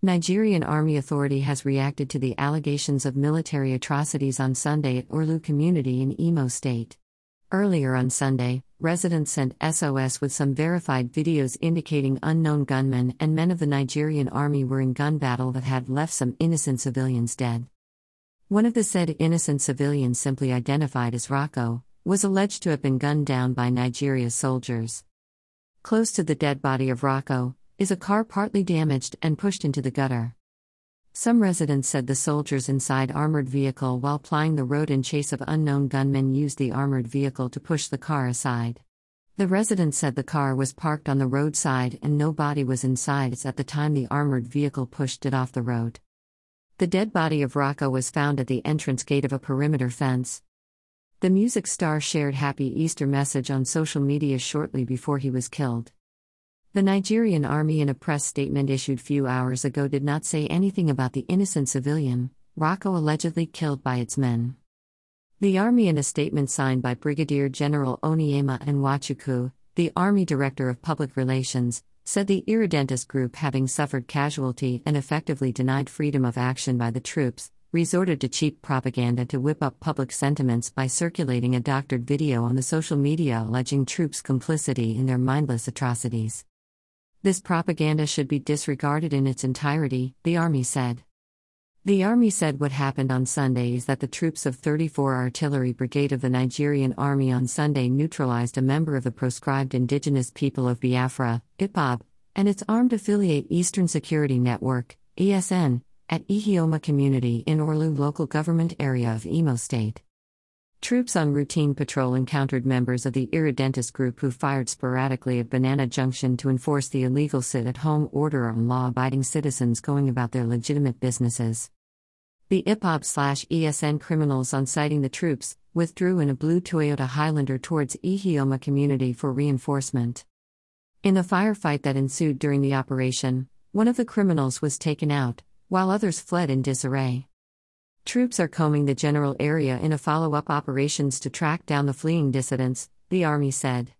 Nigerian Army Authority has reacted to the allegations of military atrocities on Sunday at Orlu community in Imo State. Earlier on Sunday, residents sent SOS with some verified videos indicating unknown gunmen and men of the Nigerian army were in gun battle that had left some innocent civilians dead. One of the said innocent civilians, simply identified as Rocco, was alleged to have been gunned down by Nigeria's soldiers. Close to the dead body of Rocco is a car partly damaged and pushed into the gutter. Some residents said the soldiers inside armored vehicle while plying the road in chase of unknown gunmen used the armored vehicle to push the car aside. The residents said the car was parked on the roadside and no body was inside at the time the armored vehicle pushed it off the road. The dead body of Rocco was found at the entrance gate of a perimeter fence. The music star shared Happy Easter message on social media shortly before he was killed. The Nigerian army in a press statement issued few hours ago did not say anything about the innocent civilian, Rocco allegedly killed by its men. The army in a statement signed by Brigadier General Onyema Nwachukwu, the army director of public relations, said the irredentist group having suffered casualty and effectively denied freedom of action by the troops, resorted to cheap propaganda to whip up public sentiments by circulating a doctored video on the social media alleging troops' complicity in their mindless atrocities. This propaganda should be disregarded in its entirety, the Army said. The Army said what happened on Sunday is that the troops of 34 Artillery Brigade of the Nigerian Army on Sunday neutralized a member of the proscribed indigenous people of Biafra, IPOB, and its armed affiliate Eastern Security Network, ESN, at Ihioma community in Orlu local government area of Imo State. Troops on routine patrol encountered members of the irredentist group who fired sporadically at Banana Junction to enforce the illegal sit at home order on law abiding citizens going about their legitimate businesses. The IPOB ESN criminals on sighting the troops withdrew in a blue Toyota Highlander towards Ihioma community for reinforcement. In the firefight that ensued during the operation, one of the criminals was taken out, while others fled in disarray. Troops are combing the general area in a follow up operations to track down the fleeing dissidents, the Army said.